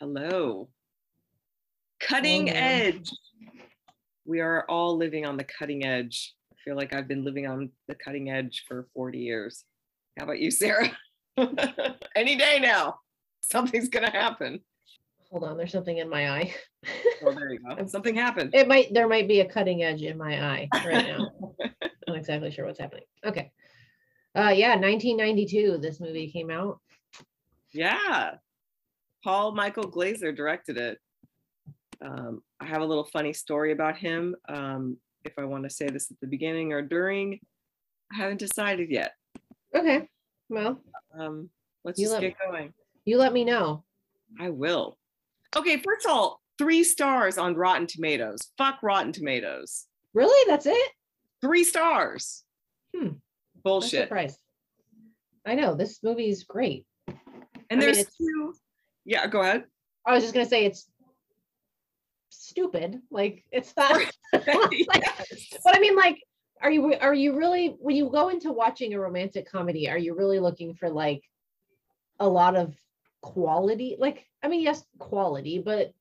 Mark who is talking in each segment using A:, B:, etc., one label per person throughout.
A: Hello. Cutting
B: Hello.
A: edge. We are all living on the cutting edge. I feel like I've been living on the cutting edge for 40 years. How about you, Sarah? Any day now, something's going to happen.
B: Hold on, there's something in my eye.
A: Well, there you go. Something happened.
B: It might there might be a cutting edge in my eye right now. I'm not exactly sure what's happening. Okay. Uh yeah, 1992 this movie came out.
A: Yeah. Paul Michael Glaser directed it. Um, I have a little funny story about him. Um, if I want to say this at the beginning or during, I haven't decided yet.
B: Okay. Well,
A: Um, let's
B: You
A: just
B: let-
A: get going.
B: you let me know.
A: I will. Okay, first of all, three stars on Rotten Tomatoes. Fuck Rotten Tomatoes.
B: Really? That's it?
A: Three stars.
B: Hmm.
A: Bullshit.
B: I know this movie is great.
A: And
B: I
A: there's
B: it's-
A: two. Yeah, go ahead.
B: I was just gonna say it's stupid. Like it's not like, but I mean like are you are you really when you go into watching a romantic comedy, are you really looking for like a lot of quality? Like, I mean, yes, quality, but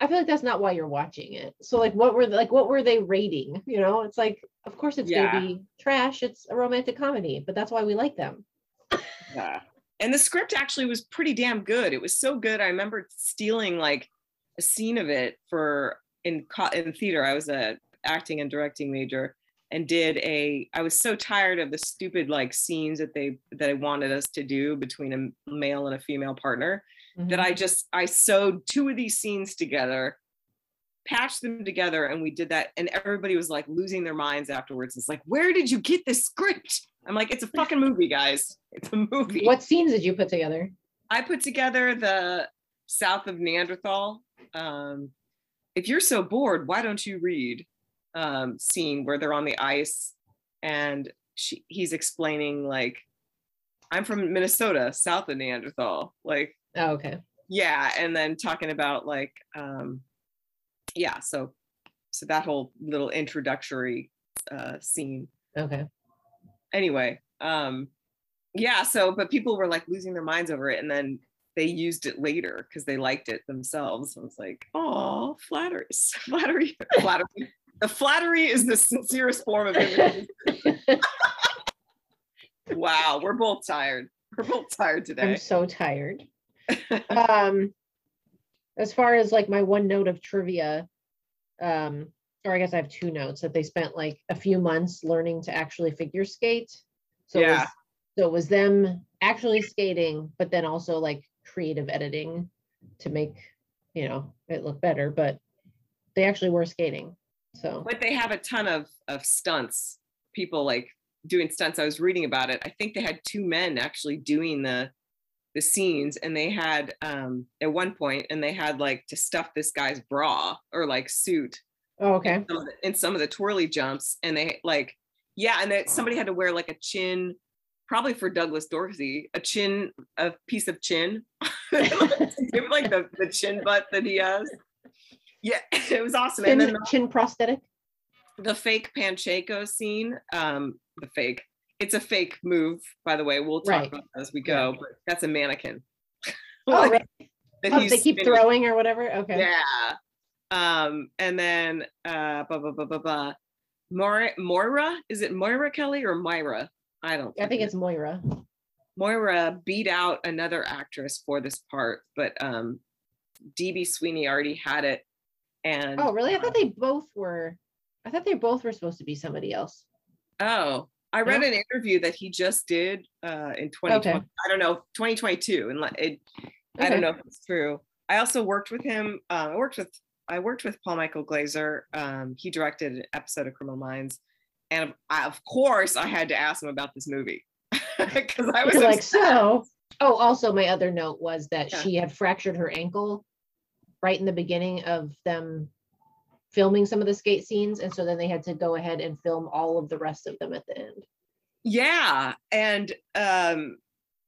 B: I feel like that's not why you're watching it. So like what were like what were they rating? You know, it's like of course it's
A: Yeah.
B: gonna be trash. It's a romantic comedy, but that's why we like them.
A: Yeah. And the script actually was pretty damn good. It was so good. I remember stealing like a scene of it for in in theater. I was a acting and directing major and did a I was so tired of the stupid like scenes that they that they wanted us to do between a male and a female partner that mm-hmm. I just I sewed two of these scenes together, patched them together, and we did that. And everybody was like losing their minds afterwards. It's like, where did you get this script? I'm like, it's a fucking movie, guys. It's a movie.
B: What scenes did you put together?
A: I put together the South of Neanderthal. Um, if you're so bored, why don't you read? Um, scene where they're on the ice and she, he's explaining like, I'm from Minnesota, south of Neanderthal. Like,
B: Oh, okay.
A: yeah and then talking about like um yeah so so that whole little introductory uh scene
B: Okay.
A: Anyway um yeah so but people were like losing their minds over it and then they used it later because they liked it themselves i was like oh flattery flattery flattery. The flattery is the sincerest form of it wow we're both tired. We're both tired today.
B: I'm so tired. um as far as like my one note of trivia um or i guess i have two notes that they spent like a few months learning to actually figure skate. So it was,
A: Yeah.
B: so it was them actually skating but then also like creative editing to make you know it look better but they actually were skating so.
A: But they have a ton of of stunts. People like doing stunts. I was reading about it. I think they had two men actually doing the the scenes and they had um at one point and they had like to stuff this guy's bra or like suit
B: oh, okay
A: in some of the, in some of the twirly jumps and they like yeah and that somebody had to wear like a chin probably for douglas dorsey a chin a piece of chin Give like the, the chin butt that he has yeah it was awesome and
B: chin,
A: then the-
B: chin prosthetic
A: the fake Pamchenko scene, um, the fake, it's a fake move, by the way. We'll talk
B: Right.
A: about that as we go, but that's a mannequin.
B: oh,
A: Like,
B: right.
A: that
B: Oh, they keep
A: spinning.
B: throwing or whatever okay
A: Yeah. Um, and then uh blah, blah, blah, blah, blah. Moira, Moira, is it Moira Kelly or Myra? I don't
B: i think it's moira
A: Moira beat out another actress for this part, but um DB Sweeney already had it. And
B: Oh, really? I thought they both were. I thought they both were supposed to be somebody else.
A: Oh, I read an interview that he just did uh, in 2020.
B: Okay.
A: I don't know, 2022, and like, it, I don't know if it's true. I also worked with him. Uh, I worked with I worked with Paul Michael Glaser. Um, he directed an episode of Criminal Minds, and I, of course I had to ask him about this movie because I was
B: like, so. Oh, also, my other note was that
A: Yeah.
B: she had fractured her ankle right in the beginning of them filming some of the skate scenes. And so then they had to go ahead and film all of the rest of them at the end.
A: Yeah, and um,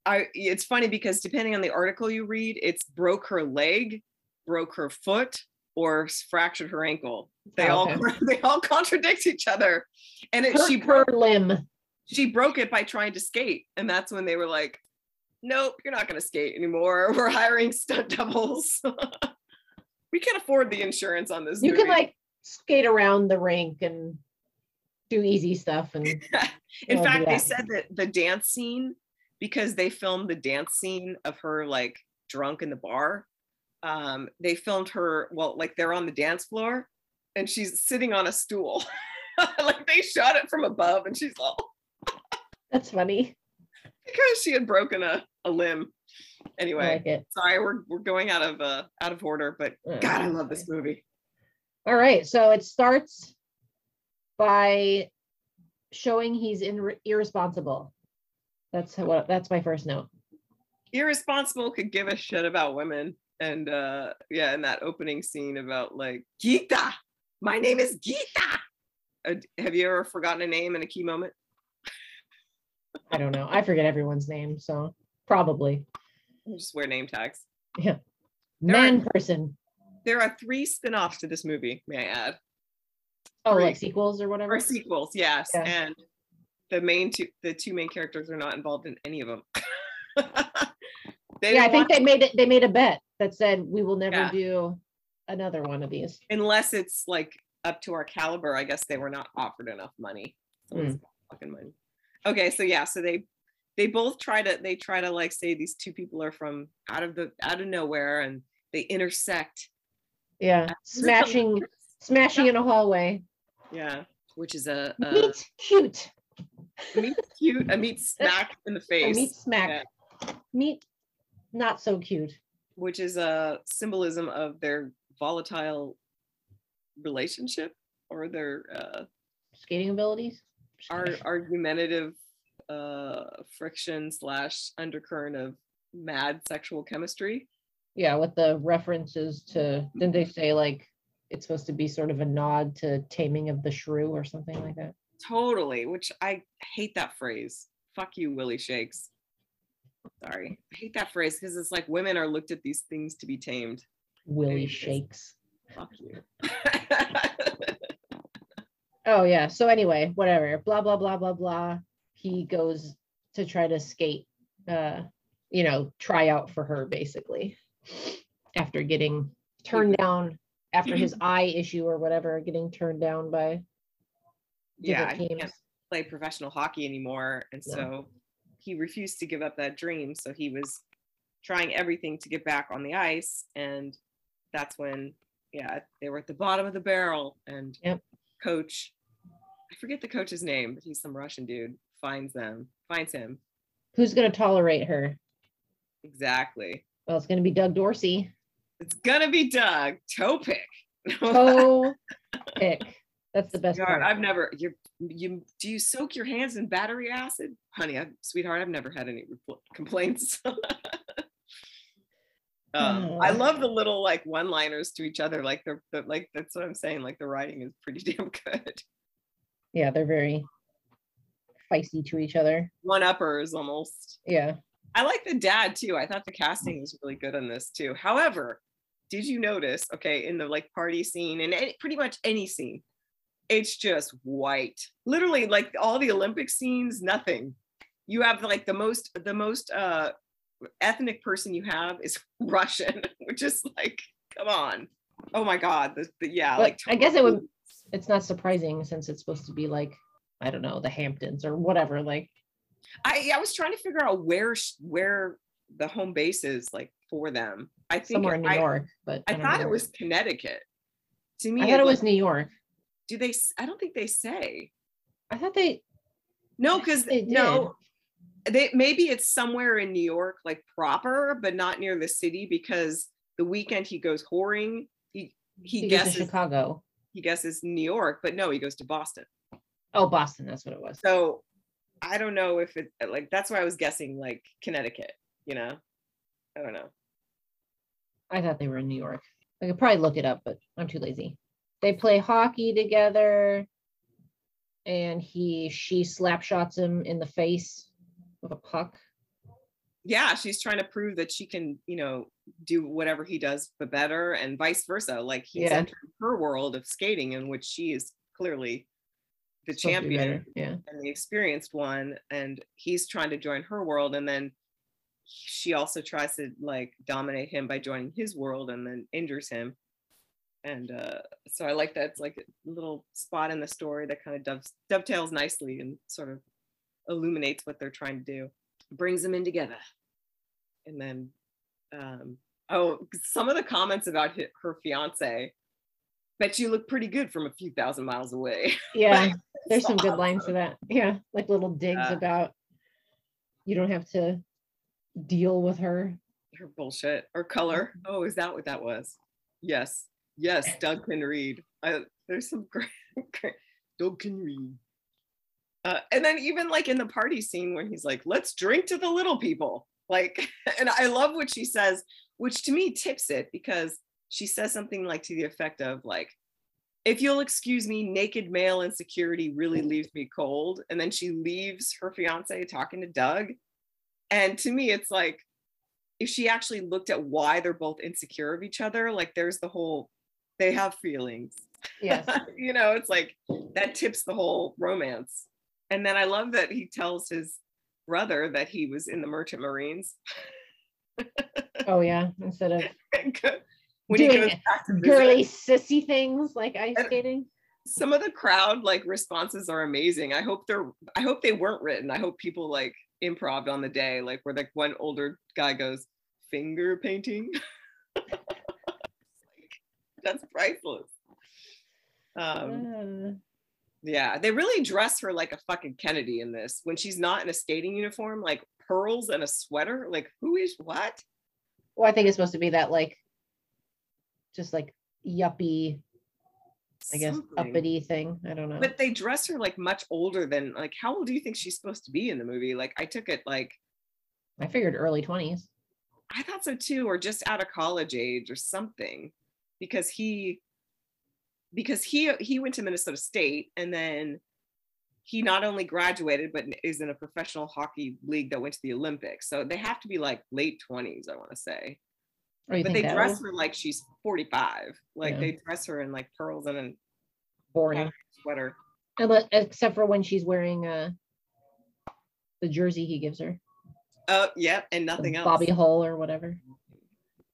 A: I it's funny because depending on the article you read, it's broke her leg, broke her foot, or fractured her ankle. They
B: Oh,
A: all
B: okay.
A: they all contradict each other, and it,
B: Her,
A: she
B: her
A: broke
B: limb.
A: she broke it by trying to skate, and that's when they were like, nope, you're not going to skate anymore. We're hiring stunt doubles. we can't afford the insurance on this.
B: You
A: movie.
B: can like skate around the rink and do easy stuff and
A: In fact, they said that the dance scene, because they filmed the dance scene of her like drunk in the bar, um, they filmed her, well, like they're on the dance floor and she's sitting on a stool. like they shot it from above and she's all
B: that's funny.
A: because she had broken a, a limb. Anyway,
B: like
A: sorry, we're we're going out of uh out of order, but
B: Uh,
A: God, I love this movie.
B: All right, so it starts by showing he's in, irresponsible. That's what that's my first note.
A: irresponsible could give a shit about women and uh yeah in that opening scene about like gita my name is gita uh, have you ever forgotten a name in a key moment
B: I don't know. I forget everyone's name, so probably
A: You just wear name tags Yeah,
B: man person.
A: there are three spin-offs to this movie may i add
B: Oh,
A: Three.
B: like sequels or whatever.
A: or sequels yes
B: Yeah.
A: and the main two the two main characters are not involved in any of them
B: yeah, I think they made it. They made a bet that said we will never
A: Yeah.
B: do another one of these.
A: unless it's like up to our caliber, I guess they were not offered enough money. It's hmm. fucking money. Okay, so yeah, so they they both try to they try to like say these two people are from out of the out of nowhere and they intersect.
B: Yeah, smashing, smashing in a hallway.
A: Yeah, which is a, a
B: Meet cute.
A: meet cute a meet smack in the face
B: A
A: face,
B: meet smack. Meet not so cute.
A: Which is a symbolism of their volatile relationship or their uh,
B: Skating abilities.
A: our argumentative uh friction slash undercurrent of mad sexual chemistry
B: yeah, with the references to didn't they say like it's supposed to be sort of a nod to Taming of the Shrew or something like that?
A: totally which i hate that phrase fuck you willie shakes sorry i hate that phrase because it's like women are looked at these things to be tamed
B: Willie shakes.
A: fuck you
B: Oh yeah. So anyway, whatever. Blah blah blah blah blah. He goes to try to skate. Uh, you know, try out for her basically. After getting turned down after his eye issue or whatever, getting turned down by
A: yeah
B: teams.
A: can't play professional hockey anymore and
B: No.
A: so he refused to give up that dream so he was trying everything to get back on the ice and that's when yeah they were at the bottom of the barrel and
B: Yep.
A: coach i forget the coach's name but he's some russian dude finds them finds him
B: Who's gonna tolerate her?
A: exactly
B: Well, it's gonna be Doug Dorsey.
A: it's gonna be doug toe pick
B: Toe pick. That's the best part.
A: I've never you you do you soak your hands in battery acid, honey? I, sweetheart, I've never had any complaints. um, I
B: Oh.
A: love the little like one-liners to each other. Like they're, they're like that's what I'm saying. Like the writing is pretty damn good.
B: yeah, they're very feisty to each other.
A: One uppers almost.
B: Yeah.
A: I like the dad too. I thought the casting was really good on this too. However, did you notice? Okay, in the like party scene and any, pretty much any scene, it's just white. Literally, like all the Olympic scenes, nothing. You have like the most the most uh ethnic person you have is Russian, which is like, come on. Oh my god. The, the yeah,
B: But
A: like
B: I guess it would it's not surprising since it's supposed to be like, I don't know, the Hamptons or whatever. Like
A: I I was trying to figure out where where the home base is like for them. I think
B: somewhere in New
A: I,
B: York, but
A: I
B: don't
A: thought
B: know.
A: it was Connecticut. To me,
B: I thought it
A: like-
B: was New York.
A: Do they i don't think they say
B: I thought they
A: no because no they maybe it's somewhere in new york like proper but not near the city because the weekend he goes whoring he he,
B: he goes to
A: guesses
B: Chicago.
A: he guesses new york but no he goes to boston
B: Oh, Boston, that's what it was.
A: so i don't know if it like that's why i was guessing like connecticut you know i don't know
B: I thought they were in New York. I could probably look it up, but I'm too lazy. They play hockey together and he she slap shots him in the face with a puck.
A: yeah she's trying to prove that she can you know do whatever he does but better and vice versa like he's
B: Yeah.
A: entered her world of skating in which she is clearly the
B: Supposed
A: champion
B: Yeah.
A: and the experienced one and he's trying to join her world and then she also tries to like dominate him by joining his world and then injures him and uh, so I like that it's like a little spot in the story that kind of doves, dovetails nicely and sort of illuminates what they're trying to do, brings them in together, and then um, oh, some of the comments about her, fiance. Bet you look pretty good from a few thousand miles away.
B: Yeah, there's some good lines to that. Yeah, like little digs uh, about you don't have to deal with her.
A: Her bullshit or color. Mm-hmm. Oh, is that what that was? Yes. Yes, Doug can read. I, there's some great, great Doug can read. Uh, and then even like in the party scene when he's like, let's drink to the little people. Like, and I love what she says, which to me tips it because she says something like to the effect of like, if you'll excuse me, naked male insecurity really leaves me cold. And then she leaves her fiance talking to Doug. And to me, it's like, if she actually looked at why they're both insecure of each other, like there's the whole they have feelings.
B: Yes.
A: you know, it's like that tips the whole romance. And then I love that he tells his brother that he was in the Merchant Marines.
B: oh yeah, instead of when doing he goes back to girly sissy things like ice and skating.
A: Some of the crowd like responses are amazing. I hope they're I hope they weren't written. I hope people like improv on the day, like where like one older guy goes, finger painting that's priceless. Um, uh. Yeah, they really dress her like a fucking Kennedy in this. When she's not in a skating uniform, like pearls and a sweater. Like, who is what?
B: Well, I think it's supposed to be that like, just like yuppie, I guess Something. uppity thing. I don't know.
A: But they dress her like much older than like. How old do you think she's supposed to be in the movie? Like, I took it like.
B: I figured early twenties.
A: I thought so too, or just out of college age or something because he because he he went to Minnesota State and then he not only graduated but is in a professional hockey league that went to the Olympics. So they have to be like late 20s, I want to say. Oh, but they dress was? her like she's 45. Like yeah. they dress her in like pearls and a
B: boring
A: sweater.
B: Except for when she's wearing uh the jersey he gives her.
A: Oh, yeah, and nothing the else.
B: Bobby Hull or whatever.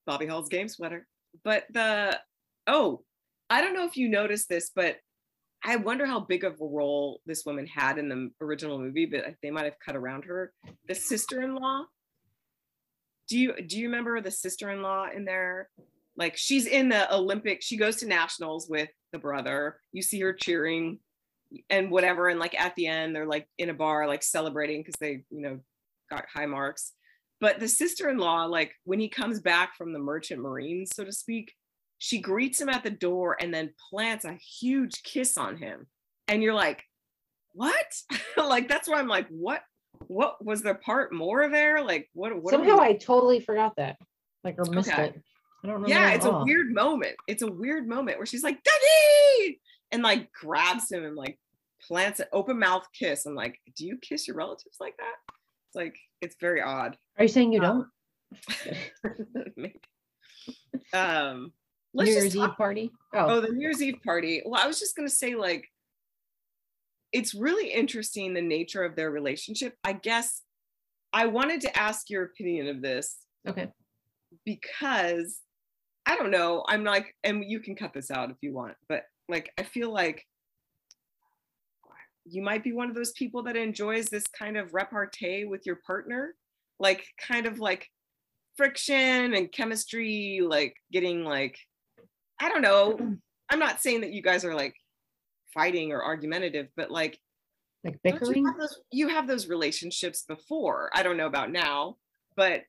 A: Bobby Hull's game sweater but the oh, I don't know if you noticed this, but I wonder how big of a role this woman had in the original movie, but they might have cut around her. The sister-in-law. Do you do you remember the sister-in-law in there? Like she's in the Olympic, she goes to nationals with the brother. You see her cheering and whatever. And like at the end, they're like in a bar, like celebrating because they, you know, got high marks. But the sister in law, like when he comes back from the merchant marines, so to speak, she greets him at the door and then plants a huge kiss on him. And you're like, what? like, that's why I'm like, what? What was there part more there? Like, what? what
B: Somehow I totally forgot that, like, or missed okay. it.
A: I don't know. Yeah, it's a weird moment. It's a weird moment where she's like, Daddy! And like grabs him and like plants an open mouth kiss. I'm like, do you kiss your relatives like that? It's like, it's very odd.
B: Are you saying you don't?
A: um,
B: New Year's Eve party.
A: Oh. oh, the New Year's Eve party. Well, I was just gonna say, like, it's really interesting the nature of their relationship. I guess I wanted to ask your opinion of this.
B: Okay.
A: Because I don't know. I'm like, and you can cut this out if you want, but like, I feel like you might be one of those people that enjoys this kind of repartee with your partner like kind of like friction and chemistry like getting like i don't know. I'm not saying that you guys are like fighting or argumentative but like
B: like bickering
A: you have, those, you have those relationships before. I don't know about now but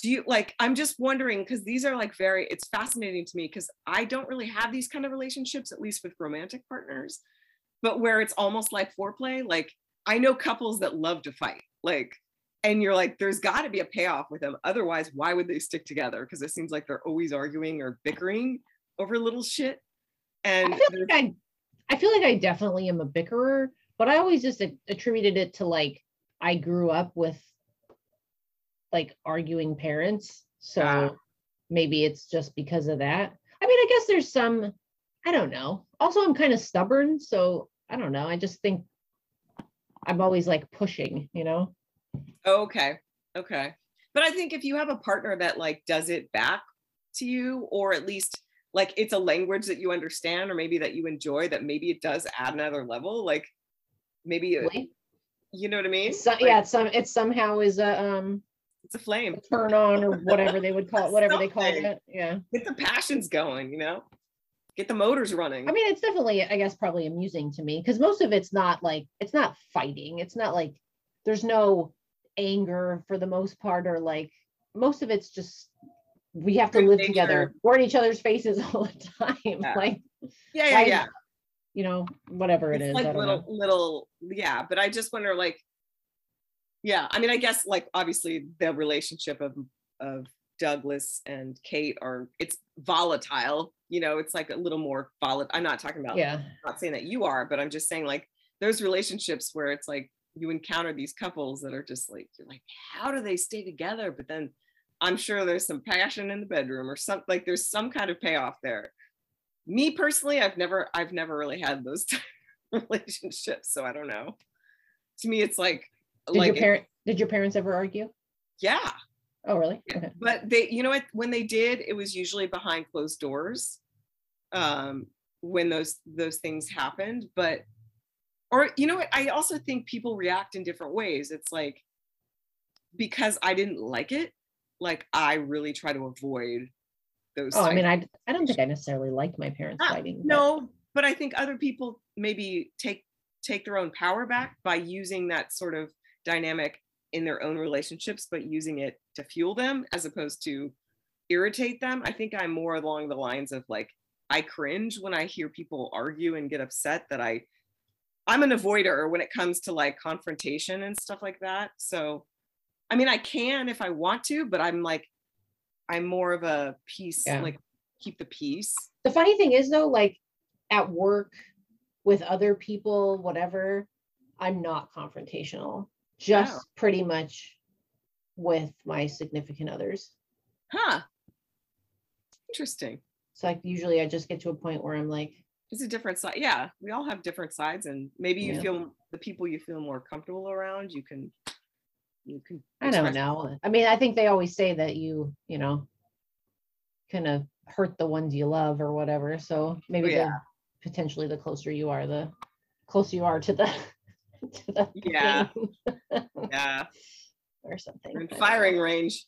A: do you like i'm just wondering because these are like very it's fascinating to me because i don't really have these kind of relationships at least with romantic partners but where it's almost like foreplay like i know couples that love to fight like and you're like there's got to be a payoff with them otherwise why would they stick together because it seems like they're always arguing or bickering over little shit and
B: I feel, like I, I feel like I definitely am a bickerer but i always just attributed it to like i grew up with like arguing parents so ah. maybe it's just because of that i mean i guess there's some i don't know also i'm kind of stubborn so i don't know i just think i'm always like pushing you know
A: Okay. Okay. but I think if you have a partner that like does it back to you, or at least like it's a language that you understand, or maybe that you enjoy, that maybe it does add another level. Like maybe uh,
B: Really?
A: you know what I mean?
B: So,
A: Like,
B: yeah, it's some it somehow is a um
A: it's a flame.
B: a turn on or whatever they would call it, whatever they call it. Yeah.
A: Get the passions going, you know. Get the motors running.
B: I mean, it's definitely, I guess, probably amusing to me because most of it's not like it's not fighting. It's not like there's no anger for the most part, or like most of it's just we have to
A: Good
B: live together.
A: nature.
B: We're in each other's faces all the time.
A: Yeah.
B: Like,
A: yeah, yeah, yeah.
B: you know, whatever it
A: it's like
B: I don't
A: little
B: know.
A: little yeah but i just wonder like yeah i mean i guess like obviously the relationship of of douglas and kate are it's volatile you know it's like a little more volatile i'm not talking about
B: Yeah.
A: I'm not saying that you are but i'm just saying like there's relationships where it's like you encounter these couples that are just like you're like how do they stay together but then i'm sure there's some passion in the bedroom or something like there's some kind of payoff there me personally i've never i've never really had those relationships so i don't know to me it's like
B: Did
A: like
B: your
A: it-
B: Did your parents ever argue?
A: yeah
B: Oh, really? Okay.
A: but they you know what when they did it was usually behind closed doors um when those those things happened but or you know what i also think people react in different ways it's like because i didn't like it like i really try to avoid those
B: Oh, I mean, I I don't think I necessarily liked my parents
A: Ah,
B: fighting. but-
A: no but i think other people maybe take take their own power back by using that sort of dynamic in their own relationships but using it to fuel them as opposed to irritate them i think i'm more along the lines of like i cringe when i hear people argue and get upset that i i'm an avoider when it comes to like confrontation and stuff like that so i mean i can if i want to but i'm like i'm more of a peace
B: Yeah.
A: like keep the peace
B: the funny thing is though like at work with other people whatever i'm not confrontational just
A: Wow.
B: pretty much with my significant others
A: Huh. Interesting.
B: so like usually i just get to a point where i'm like
A: It's a different side. Yeah, we all have different sides, and maybe you
B: Yeah.
A: feel the people you feel more comfortable around. You can, you can.
B: i don't know i mean i think they always say that you you know kind of hurt the ones you love or whatever so maybe
A: Oh, yeah.
B: the potentially the closer you are the closer you are to the to the
A: Yeah. Yeah,
B: or something
A: in firing range.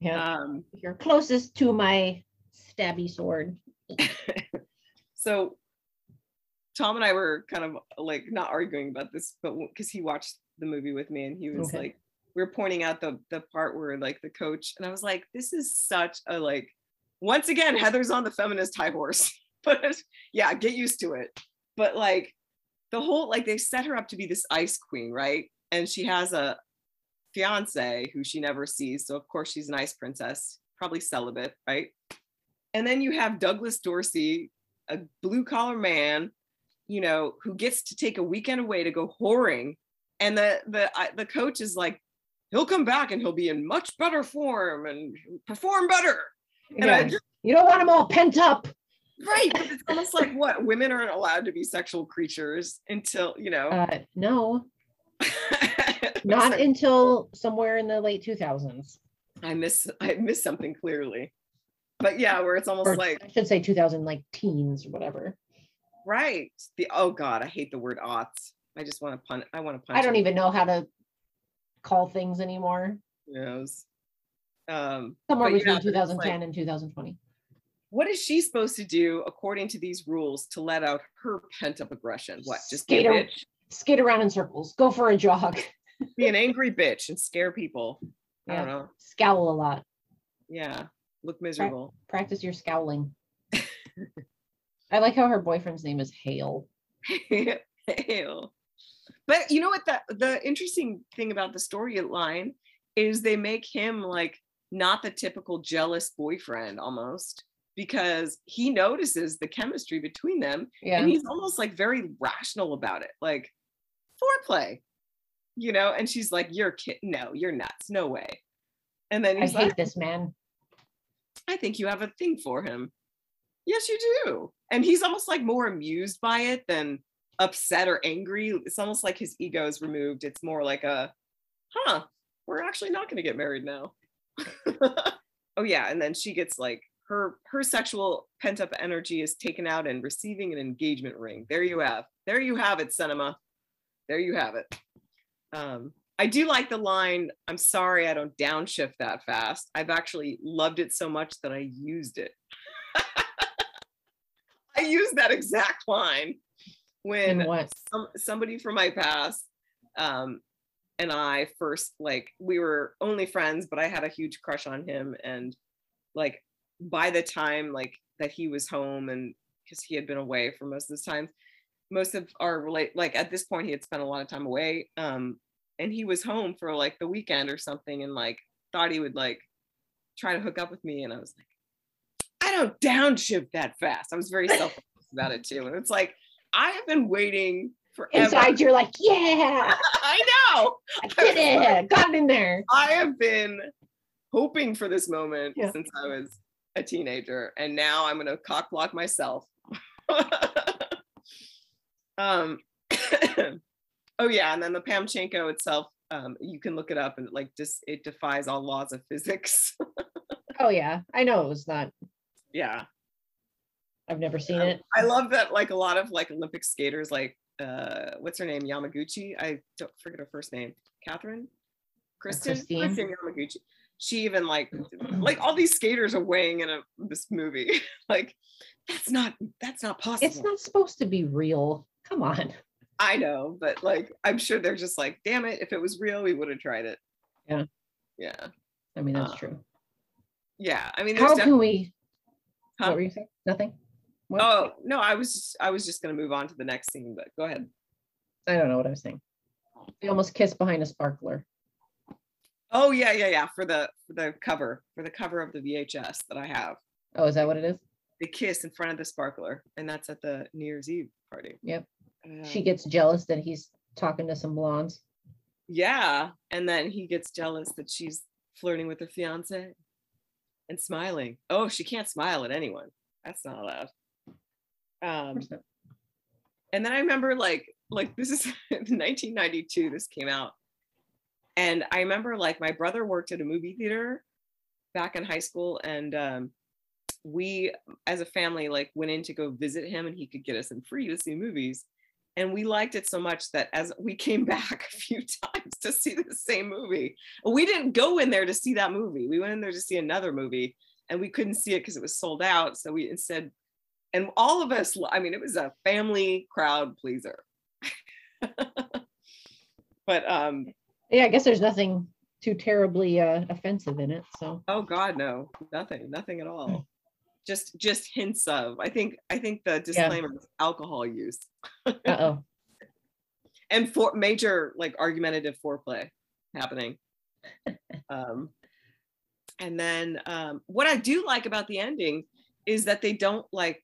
B: yeah
A: Um,
B: you're closest to my stabby sword
A: so Tom and I were kind of like not arguing about this, but because he watched the movie with me and he was
B: Okay.
A: like, we were pointing out the the part where like the coach, and I was like, this is such a like, once again, Heather's on the feminist high horse, but yeah, get used to it. But like the whole like they set her up to be this ice queen, right? And she has a fiance who she never sees, so of course she's an ice princess, probably celibate, right? And then you have Douglas Dorsey, a blue collar man, you know, who gets to take a weekend away to go whoring, and the the the coach is like, he'll come back and he'll be in much better form and perform better. And
B: Yeah.
A: just,
B: You don't want them all pent up.
A: right, but it's almost like what women aren't allowed to be sexual creatures until you know.
B: Uh, no, not
A: like,
B: until somewhere in the late 2000s.
A: I miss I miss something clearly, but yeah, where it's almost
B: Or
A: like
B: I should say 2000, like teens or whatever.
A: right. The oh god, I hate the word aughts. I just want to punch. I want to punch.
B: I don't
A: him.
B: even know how to call things anymore.
A: knows. Um,
B: Somewhere
A: yeah,
B: between
A: but it's like-
B: 2010 and 2020.
A: what is she supposed to do according to these rules to let out her pent up aggression? What? Just be a
B: Skate ar-
A: bitch,
B: Skate around in circles, go for a jog,
A: be an angry bitch, and scare people. I don't know.
B: scowl a lot.
A: Yeah, look miserable.
B: Practice your scowling. I like how her boyfriend's name is Hale.
A: Hale. But you know what? The the interesting thing about the storyline is they make him like not the typical jealous boyfriend almost because he notices the chemistry between them
B: Yeah.
A: and he's almost like very rational about it like foreplay you know and she's like you're kid no you're nuts no way and then
B: I
A: he's
B: hate
A: like
B: this man.
A: i think you have a thing for him yes you do and he's almost like more amused by it than upset or angry it's almost like his ego is removed it's more like a huh we're actually not going to get married now oh yeah, and then she gets like her her sexual pent up energy is taken out and receiving an engagement ring. There you have. There you have it, cinema. There you have it. Um, I do like the line, I'm sorry I don't downshift that fast. I've actually loved it so much that I used it. I used that exact line when some, somebody from my past um, and I first like we were only friends, but I had a huge crush on him. And like by the time like that he was home and because he had been away for most of this time, most of our relate like at this point he had spent a lot of time away. Um, and he was home for like the weekend or something and like thought he would like try to hook up with me and i was like i don't downshift that fast i was very self about it too and it's like i have been waiting forever.
B: inside you're like yeah
A: i know
B: i did it got in there
A: i have been hoping for this moment yeah. since i was a teenager and now i'm going to cock block myself um Oh yeah, and then the Pamchenko itself, um, you can look it up and like just it defies all laws of physics.
B: oh yeah, I know it was not.
A: Yeah.
B: I've never seen um, it.
A: I love that like a lot of like Olympic skaters like uh what's her name? Yamaguchi? I don't forget her first name. Catherine? Kristen? Kristen Yamaguchi. She even like like all these skaters are weighing in a this movie. Like that's not that's not possible.
B: It's not supposed to be real come on
A: I know, but like I'm sure they're just like, damn it, if it was real, we would have tried it.
B: Yeah.
A: Yeah.
B: I mean, that's uh, true.
A: Yeah. I mean,
B: how can we? Huh? What were you saying? Nothing.
A: What? Oh no, I was just, I was just gonna move on to the next scene, but go ahead.
B: I don't know what I was saying. They almost kissed behind a sparkler.
A: Oh yeah, yeah, yeah. For the for the cover, for the cover of the VHS that I have.
B: Oh, is that what it is?
A: They kiss in front of the sparkler, and that's at the New Year's Eve party.
B: Yep she gets jealous that he's talking to some blondes.
A: Yeah. And then he gets jealous that she's flirting with her fiance and smiling. Oh, she can't smile at anyone. That's not allowed. Um, and then I remember like like this is 1992 this came out. And I remember like my brother worked at a movie theater back in high school and um, we as a family like went in to go visit him and he could get us in free to see movies and we liked it so much that as we came back a few times to see the same movie we didn't go in there to see that movie. We went in there to see another movie and we couldn't see it because it was sold out. So we instead and all of us i mean it was a family crowd pleaser. But um
B: yeah i guess there's nothing too terribly uh, offensive in it so.
A: Oh god no. Nothing. Nothing at all just just hints of. I think I think the disclaimer yeah. is alcohol use.
B: Uh oh.
A: and for major like argumentative foreplay happening. um, and then um, what I do like about the ending is that they don't like.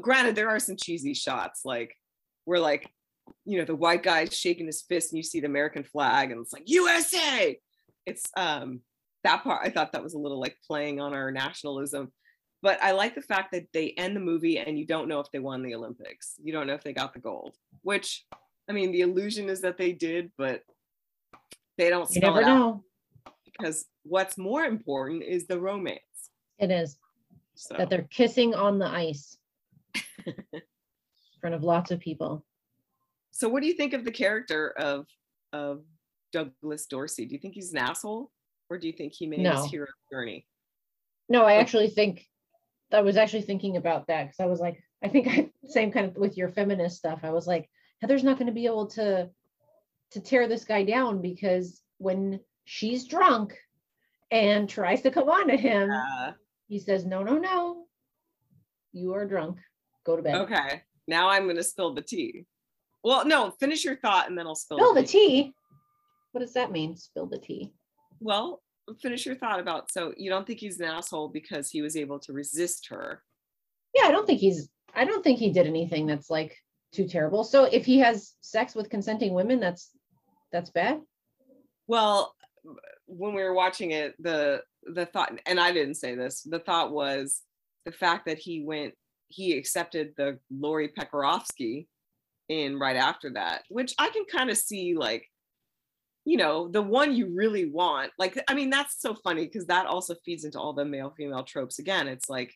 A: Granted, there are some cheesy shots like where like you know the white guy's shaking his fist and you see the American flag and it's like USA. It's um that part I thought that was a little like playing on our nationalism but I like the fact that they end the movie and you don't know if they won the Olympics. You don't know if they got the gold, which I mean, the illusion is that they did, but they don't
B: you never know.
A: Because what's more important is the romance.
B: It is. So. That they're kissing on the ice in front of lots of people.
A: So what do you think of the character of of Douglas Dorsey? Do you think he's an asshole? Or do you think he made no. his hero journey?
B: No, I actually think I was actually thinking about that because I was like, I think I same kind of with your feminist stuff. I was like, Heather's not going to be able to to tear this guy down because when she's drunk and tries to come on to him, uh, he says, No, no, no. You are drunk. Go to bed.
A: Okay. Now I'm going to spill the tea. Well, no, finish your thought and then I'll spill,
B: spill the, tea. the tea. What does that mean? Spill the tea.
A: Well, finish your thought about so you don't think he's an asshole because he was able to resist her?
B: Yeah i don't think he's i don't think he did anything that's like too terrible. So if he has sex with consenting women that's that's bad?
A: Well when we were watching it the the thought and i didn't say this the thought was the fact that he went he accepted the lori pekarovsky in right after that which i can kind of see like you know the one you really want like i mean that's so funny because that also feeds into all the male female tropes again it's like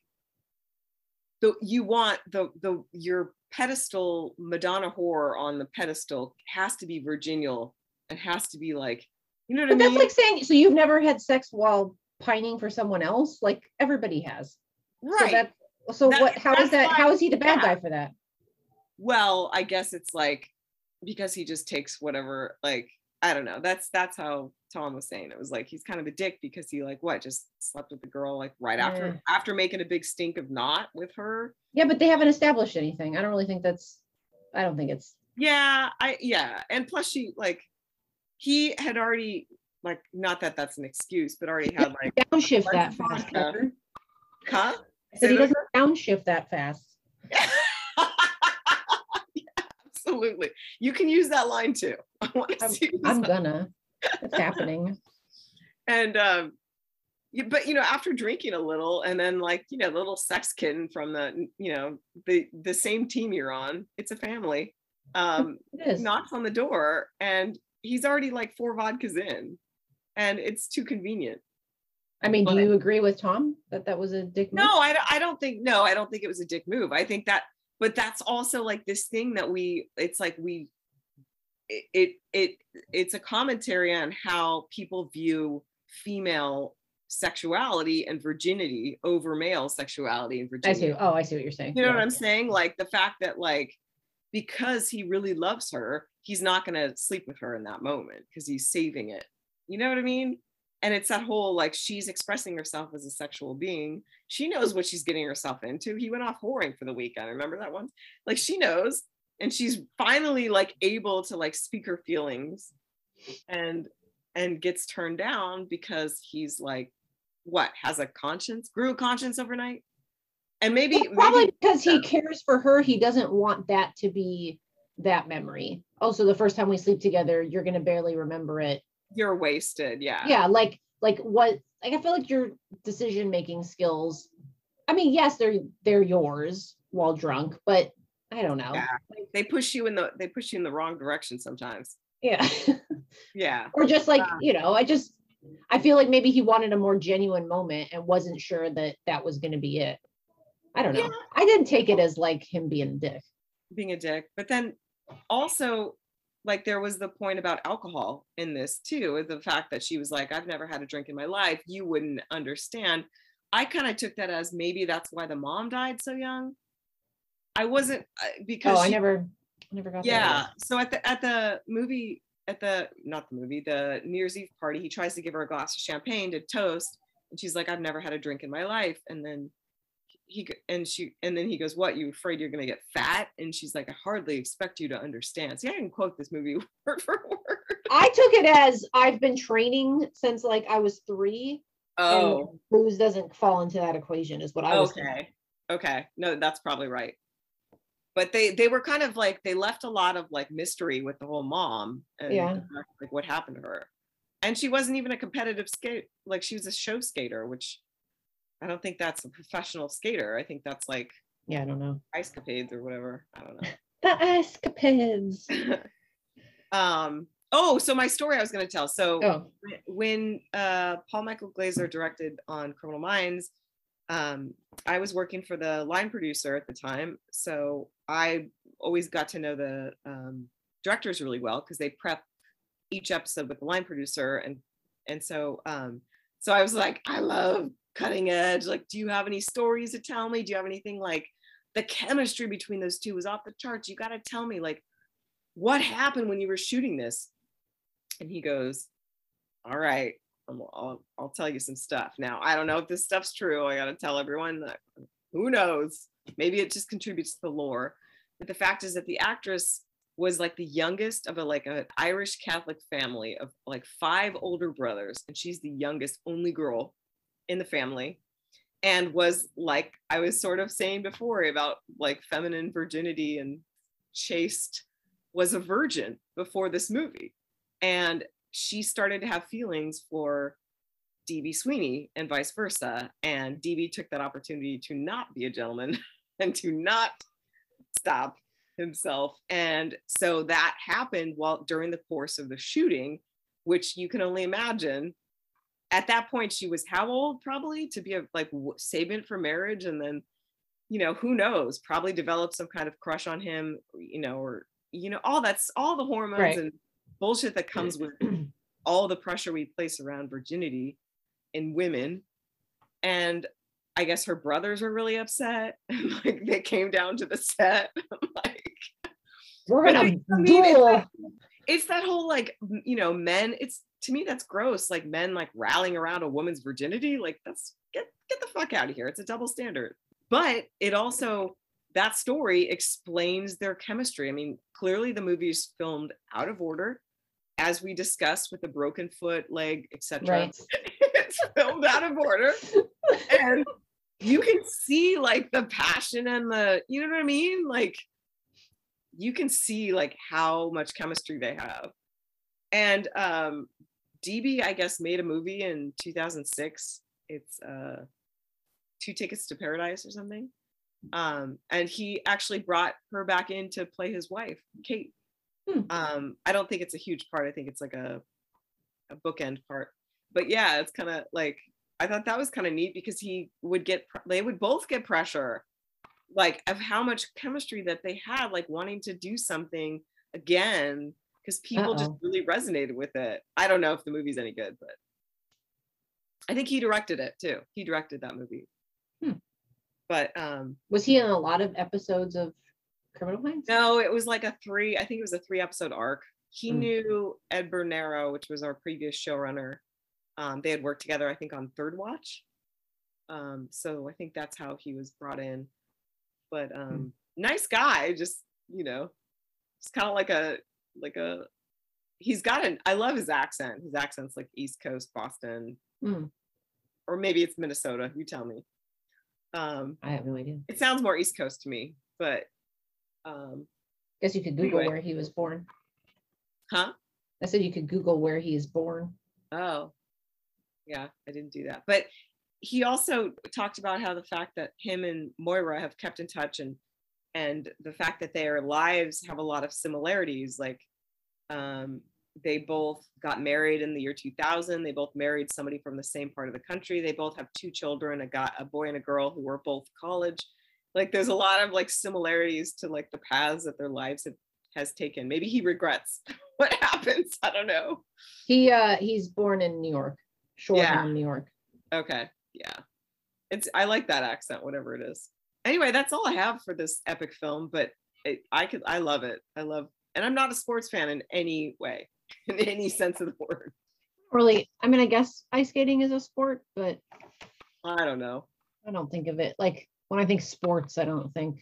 A: the you want the the your pedestal madonna whore on the pedestal has to be virginal and has to be like you know what
B: But
A: i mean?
B: that's like saying, so you've never had sex while pining for someone else? Like everybody has.
A: right So
B: that, so
A: That-
B: what, how is that, how is he the bad
A: yeah.
B: guy for that?
A: well i guess it's like because he just takes whatever like i don't know that's that's how tom was saying it was like he's kind of a dick because he like what just slept with the girl like right after after making a big stink of not with her
B: Yeah, but they haven't established anything. I don't really think that's, I don't think it's,
A: yeah i yeah and plus she like he had already like not that that's an excuse but already had like
B: downshift that fast.
A: Huh
B: I he doesn't downshift that fast.
A: Absolutely you can use that line too i want to
B: I'm,
A: see
B: I'm gonna. It's happening.
A: and um but you know after drinking a little and then like you know the little sex kitten from the you know the the same team you're on it's a family um knocks on the door and he's already like four vodkas in and it's too convenient
B: I mean, do
A: but-
B: you agree with Tom that that was a dick move?
A: no I, I don't think no i don't think it was a dick move i think that but that's also like this thing that we it's like we it it, it it's a commentary on how people view female sexuality and virginity over male sexuality and virginity.
B: I see. Oh, I see what you're saying.
A: you know
B: Yeah.
A: what i'm saying like the fact that like because he really loves her he's not going to sleep with her in that moment because he's saving it you know what i mean and it's that whole like she's expressing herself as a sexual being. She knows what she's getting herself into. He went off whoring for the weekend. Remember that one? Like she knows. And she's finally like able to like speak her feelings and and gets turned down because he's like what has a conscience grew a conscience overnight? And maybe
B: Well, probably
A: maybe
B: because he cares for her. He doesn't want that to be that memory. Also, the first time we sleep together, you're gonna barely remember it.
A: You're wasted yeah
B: Yeah, like like what? Like I feel like your decision making skills. I mean, yes, they're they're yours while drunk, but I don't know.
A: Yeah. they push you in the they push you in the wrong direction sometimes
B: Yeah.
A: yeah
B: or just like
A: Yeah.
B: you know, I just I feel like maybe he wanted a more genuine moment and wasn't sure that that was gonna be it. I don't know.
A: Yeah.
B: I didn't take it as like him being a dick.
A: being a dick but then also like there was the point about alcohol in this too the fact that she was like i've never had a drink in my life you wouldn't understand i kind of took that as maybe that's why the mom died so young i wasn't uh, because
B: Oh, I
A: she-
B: never, I never got that.
A: yeah so at the at the movie at the not the movie the new year's eve party he tries to give her a glass of champagne to toast and she's like i've never had a drink in my life and then he and she and then he goes what you afraid you're going to get fat? And she's like i hardly expect you to understand. See i didn't quote this movie word for word.
B: I took it as I've been training since like I was three.
A: oh.
B: booze doesn't fall into that equation, is what I was thinking.
A: okay. Okay. No that's probably right. But they they were kind of like they left a lot of like mystery with the whole mom and
B: Yeah.
A: like what happened to her. And she wasn't even a competitive skate like she was a show skater which i don't think that's a professional skater. I think that's like
B: Yeah, I don't know.
A: ice capades or whatever. I don't know.
B: The escapades.
A: um oh so my story i was going to tell. So
B: Oh,
A: when uh, Paul Michael Glaser directed on Criminal Minds, um, I was working for the line producer at the time, so I always got to know the um, directors really well because they prep each episode with the line producer, and and so um, so I was like, I love cutting edge. Like, do you have any stories to tell me? Do you have anything like the chemistry between those two was off the charts? You got to tell me like what happened when you were shooting this. And he goes, all right I'll, I'll tell you some stuff now i don't know if this stuff's true i gotta tell everyone that who knows maybe it just contributes to the lore but the fact is that the actress was like the youngest of a like an irish catholic family of like five older brothers and she's the youngest only girl in the family and was like i was sort of saying before about like feminine virginity and chaste was a virgin before this movie and she started to have feelings for DB Sweeney and vice versa. And DB took that opportunity to not be a gentleman and to not stop himself. And so that happened while during the course of the shooting. which you can only imagine. At that point, she was how old probably to be a like w- saving for marriage, and then, you know, who knows? Probably developed some kind of crush on him, you know, or you know, all that's all the hormones
B: Right.
A: and bullshit that comes with all the pressure we place around virginity in women. And I guess her brothers were really upset. like they came down to the set. like
B: We're gonna
A: I mean,
B: duel.
A: It's that whole like you know men it's to me that's gross like men like rallying around a woman's virginity like that's get get the fuck out of here it's a double standard. But it also that story explains their chemistry. I mean clearly the movie is filmed out of order as we discussed with the broken foot leg etc
B: Right.
A: it's filmed out of order and you can see like the passion and the you know what i mean? Like you can see like how much chemistry they have. And um db i guess made a movie in 2006 it's uh two tickets to paradise or something. Um and he actually brought her back in to play his wife kate.
B: Hmm.
A: um i don't think it's a huge part. I think it's like a a bookend part. But yeah it's kind of like i thought that was kind of neat because he would get they would both get pressure like of how much chemistry that they had like wanting to do something again because people just
B: Uh-oh.
A: really resonated with it i don't know if the movie's any good but i think he directed it too he directed that movie
B: Hmm.
A: but um
B: Was he in a lot of episodes of Criminal Minds?
A: no it was like a three i think it was a three episode arc he
B: Hmm.
A: knew ed bernero which was our previous showrunner um, they had worked together i think on third watch um, so i think that's how he was brought in but um, nice guy just you know it's kind of like a like a he's got an i love his accent his accent's like east coast boston
B: Hmm.
A: or maybe it's minnesota you tell me um,
B: I have no idea.
A: it sounds more east coast to me but um,
B: Guess you could Google
A: Anyway.
B: where he was born.
A: huh
B: I said you could Google where he is born.
A: Oh, yeah, I didn't do that. But he also talked about how the fact that him and Moira have kept in touch and and the fact that their lives have a lot of similarities. Like um, they both got married in the year 2000. They both married somebody from the same part of the country. They both have two children, a guy, a boy and a girl who were both college. Like there's a lot of like similarities to like the paths that their lives have has taken. Maybe he regrets what happens. I don't know.
B: He uh he's born in New York, Shoreham, New York.
A: Okay. Yeah. It's I like that accent, whatever it is. Anyway, that's all I have for this epic film, but it, I could I love it. I love and I'm not a sports fan in any way, in any sense of the word.
B: Really, I mean, I guess ice skating is a sport, but
A: I don't know.
B: I don't think of it like when I think sports, I don't think,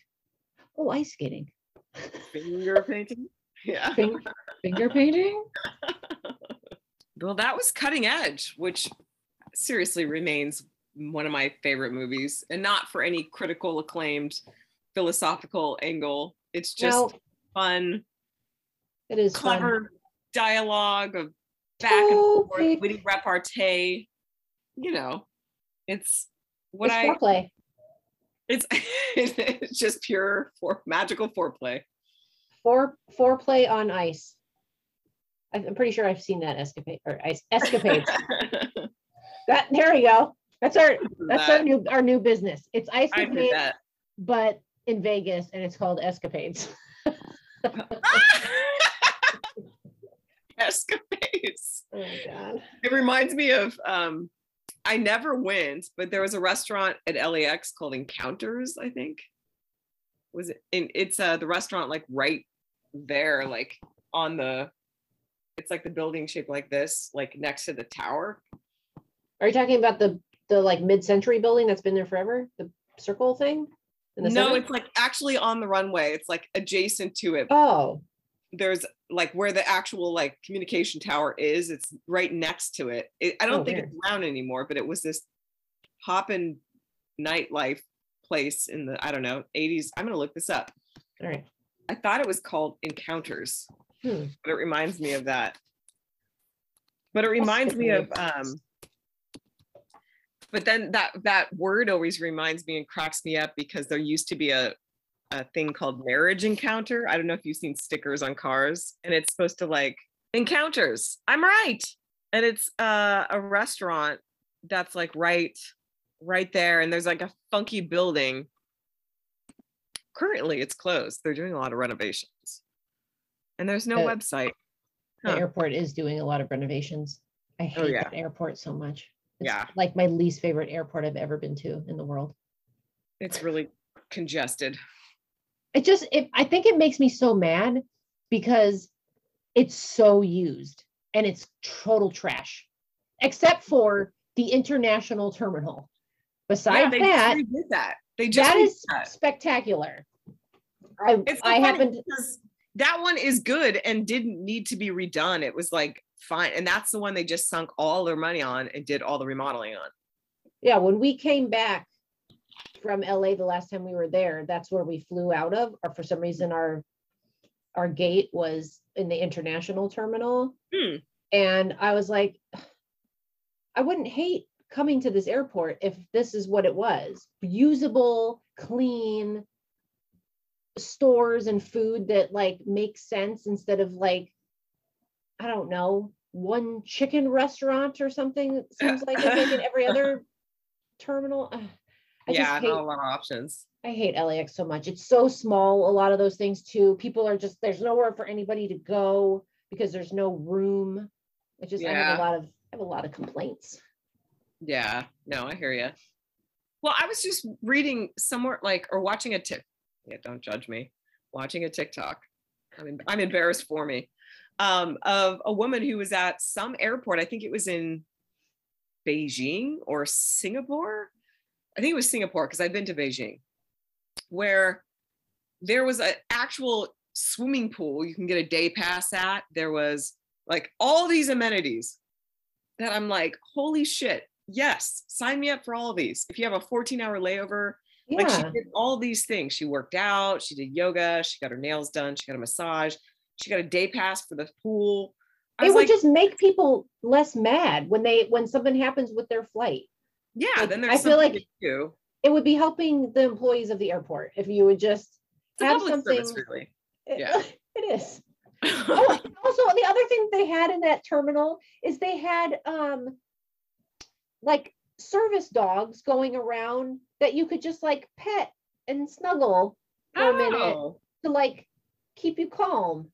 B: oh, ice skating,
A: Finger painting. Yeah.
B: Fing- finger painting.
A: Well, that was Cutting Edge, which seriously remains one of my favorite movies, and not for any critical acclaimed philosophical angle. It's just
B: Well,
A: fun,
B: it is fun.
A: clever dialogue of back and oh,
B: forth,
A: witty repartee. You know, it's what
B: It's
A: I
B: foreplay.
A: it's it's just pure for magical foreplay.
B: Fore foreplay on ice. I'm pretty sure I've seen that escapade or ice escapades. that there we go. That's our that's our new our new business. It's ice escapades, but in Vegas, and it's called escapades.
A: Escapades.
B: Oh my god.
A: It reminds me of um I never went, but there was a restaurant at LAX called Encounters, I think. Was it in it's uh the restaurant like right there, like on the it's like the building shaped like this, like next to the tower.
B: Are you talking about the the like mid-century building that's been there forever? The circle thing?
A: No,
B: center?
A: it's like actually on the runway. It's like adjacent to it.
B: oh,
A: There's like where the actual like communication tower is. It's right next to it. it I don't
B: Oh,
A: think
B: weird.
A: it's around anymore, but it was this hoppin' nightlife place in the I don't know 80s. I'm gonna look this up.
B: all right.
A: I thought it was called Encounters,
B: Hmm.
A: but it reminds me of that. But it reminds me of um but then that that word always reminds me and cracks me up because there used to be a a thing called marriage encounter. I don't know if you've seen stickers on cars and it's supposed to like Encounters. I'm right. And it's uh, a restaurant that's like right right there and there's like a funky building. Currently it's closed. They're doing a lot of renovations. And there's no
B: The-
A: website.
B: The
A: Huh.
B: airport is doing a lot of renovations. I hate
A: Oh, yeah.
B: that airport so much.
A: Yeah.
B: like my least favorite airport I've ever been to in the world.
A: It's really congested.
B: It just it, I think it makes me so mad because it's so used and it's total trash. Except for the international terminal. Besides
A: they
B: that,
A: that. They just
B: that is
A: that.
B: spectacular. I
A: It's
B: I happened
A: that one is good and didn't need to be redone. It was like fine. And that's the one they just sunk all their money on and did all the remodeling on.
B: yeah, when we came back from LA the last time we were there, that's where we flew out of, or for some reason our our gate was in the international terminal.
A: Hmm.
B: And I was like, I wouldn't hate coming to this airport if this is what it was. Usable, clean stores and food that like makes sense instead of like, I don't know, one chicken restaurant or something. It seems like it's like in every other terminal. I
A: yeah,
B: just
A: not
B: hate
A: a lot of options.
B: I hate LAX so much. It's so small, a lot of those things too. People are just there's nowhere for anybody to go because there's no room. It just I have a lot of I have a lot of complaints.
A: Yeah, no, I hear you. Well, I was just reading somewhere like or watching a tick. Yeah, don't judge me. Watching a TikTok. I'm, em- I'm embarrassed for me. Um, of a woman who was at some airport. I think it was in Beijing or Singapore. I think it was Singapore because I've been to Beijing, where there was an actual swimming pool you can get a day pass at. There was like all these amenities that I'm like, holy shit, yes, sign me up for all of these. If you have a 14 hour layover,
B: Yeah.
A: like she did all these things. She worked out, she did yoga, she got her nails done, she got a massage, she got a day pass for the pool. I
B: it would
A: like,
B: just make people less mad when they when something happens with their flight.
A: yeah,
B: like,
A: then
B: I feel like-. It would be helping the employees of the airport if you would just
A: It's
B: have something.
A: service, really.
B: it-
A: yeah.
B: it is. oh, also the other thing they had in that terminal is they had um like service dogs going around that you could just like pet and snuggle for a minute
A: Oh,
B: to like keep you calm.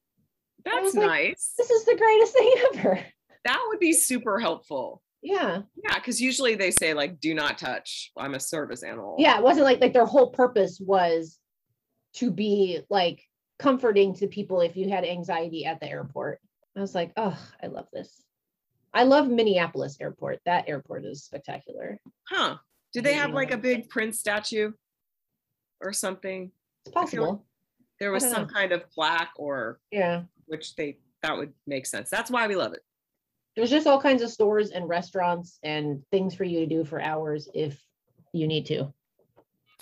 A: That's
B: like,
A: nice.
B: This is the greatest thing ever.
A: That would be super helpful.
B: Yeah.
A: Yeah, because usually they say like, "Do not touch." I'm a service animal.
B: Yeah. It wasn't like like their whole purpose was to be like comforting to people if you had anxiety at the airport. I was like, oh, I love this. I love Minneapolis airport. That airport is spectacular.
A: Huh? Do they have like a big Prince statue or something?
B: It's
A: I feel like-
B: possible.
A: There was some
B: know.
A: kind of plaque or
B: Yeah.
A: Which they that would make sense. That's why we love it.
B: There's just all kinds of stores and restaurants and things for you to do for hours if you need to.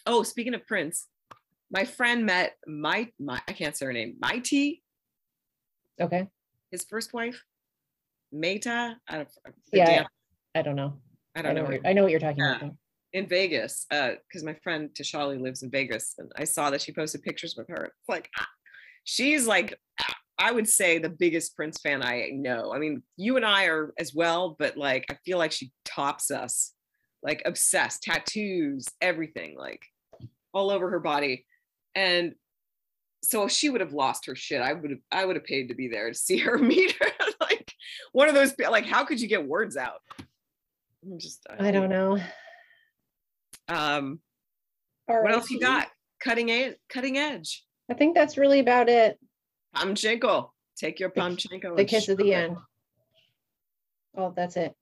A: Oh, speaking of Prince, my friend met my my I can't say her name. Mayte,
B: Okay.
A: his first wife, Meta. I don't.
B: Yeah,
A: dan-
B: I don't know.
A: I don't know.
B: what I know what you're talking about. Though.
A: in Vegas, because my friend Tashali lives in Vegas, and I saw that she posted pictures with her. It's like ah, she's like ah, I would say the biggest Prince fan I know. I mean, you and I are as well, but like I feel like she tops us, like obsessed, tattoos, everything, like all over her body, and so if she would have lost her shit, I would have I would have paid to be there to see her meet her. like one of those like how could you get words out? I'm just
B: I don't know.
A: um
B: All
A: what
B: right,
A: else you got? Cutting edge, cutting edge.
B: I think that's really about it.
A: Pamchenko. Take your Pamchenko.
B: The kiss at the end. Oh, that's it.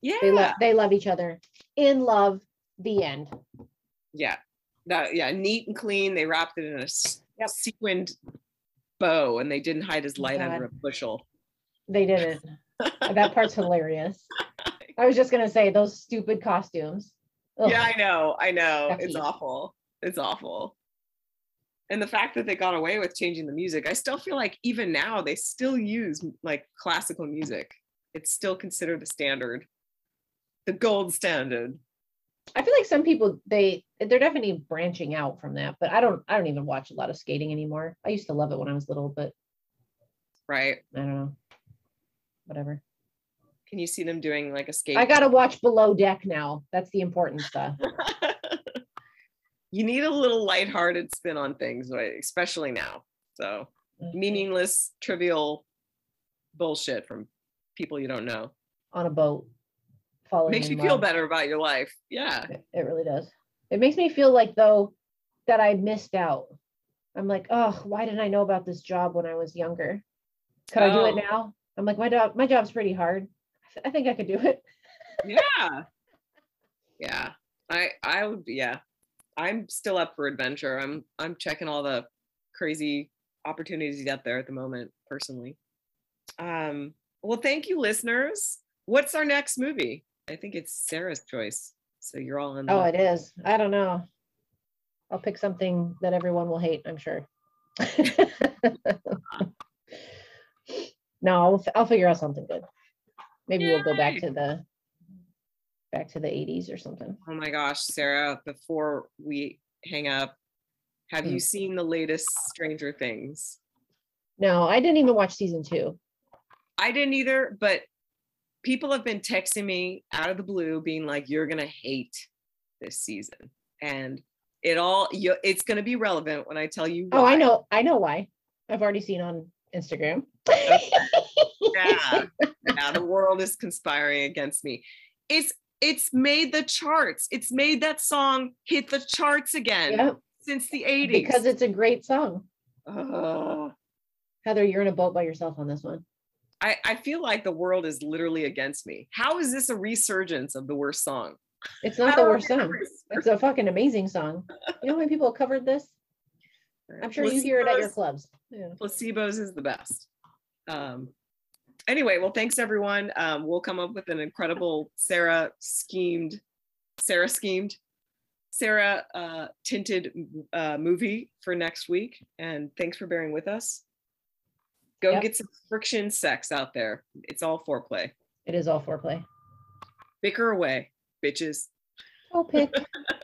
A: Yeah.
B: They love they love each other. In love, the end.
A: yeah. That yeah, neat and clean. They wrapped it in a
B: Yep.
A: sequined bow and they didn't hide his light under a bushel.
B: They didn't. that part's hilarious. I was just gonna say those stupid costumes. Ugh.
A: Yeah, I know. I know. It's
B: Yucky.
A: awful. It's awful. And the fact that they got away with changing the music, I still feel like even now they still use like classical music. It's still considered the standard, the gold standard.
B: I feel like some people they they're definitely branching out from that, but I don't I don't even watch a lot of skating anymore. I used to love it when I was little, but
A: right?
B: I don't know. Whatever.
A: Can you see them doing like a skate?
B: I gotta watch Below Deck now. That's the important stuff.
A: you need a little lighthearted spin on things, right? especially now. So mm-hmm. meaningless, trivial bullshit from people you don't know.
B: On a boat. Falling
A: Makes you feel better about your life. Yeah.
B: It it really does. It makes me feel like though that I missed out. I'm like, oh, why didn't I know about this job when I was younger? Could I do
A: Oh.
B: it now? I'm like, my job, my job's pretty hard. I th- I think I could do it.
A: Yeah. Yeah. I I would yeah. I'm still up for adventure. I'm I'm checking all the crazy opportunities out there at the moment personally. Um well thank you listeners. What's our next movie? I think it's Sarah's choice. So you're all in the
B: Oh, it is. I don't know. I'll pick something that everyone will hate, I'm sure. no, I'll, f- I'll figure out something good. Maybe we'll go back to the back to the 80s or something.
A: Oh my gosh, Sarah, before we hang up, have you
B: Mm.
A: seen the latest Stranger Things?
B: No, I didn't even watch season two.
A: I didn't either, but people have been texting me out of the blue being like, you're going to hate this season. And it all, you, it's going to be relevant when I tell you.
B: Oh, I know. I know why. I've already seen on Instagram.
A: Yeah. yeah. The world is conspiring against me. It's, it's made the charts. It's made that song hit the charts again
B: Yep,
A: since the 80s.
B: because it's a great song.
A: Ugh.
B: Heather, you're in a boat by yourself on this one.
A: I, I feel like the world is literally against me. How is this a resurgence of the worst song?
B: It's not
A: How
B: the worst song. It's a fucking amazing song. You know how many people have covered this? I'm sure you hear it at your clubs. Yeah.
A: placebos is the best um anyway well thanks everyone um we'll come up with an incredible sarah schemed sarah schemed sarah uh tinted uh movie for next week and thanks for bearing with us go
B: Yep.
A: get some friction sex out there it's all foreplay
B: It is all foreplay.
A: bicker away bitches
B: Oh, pick.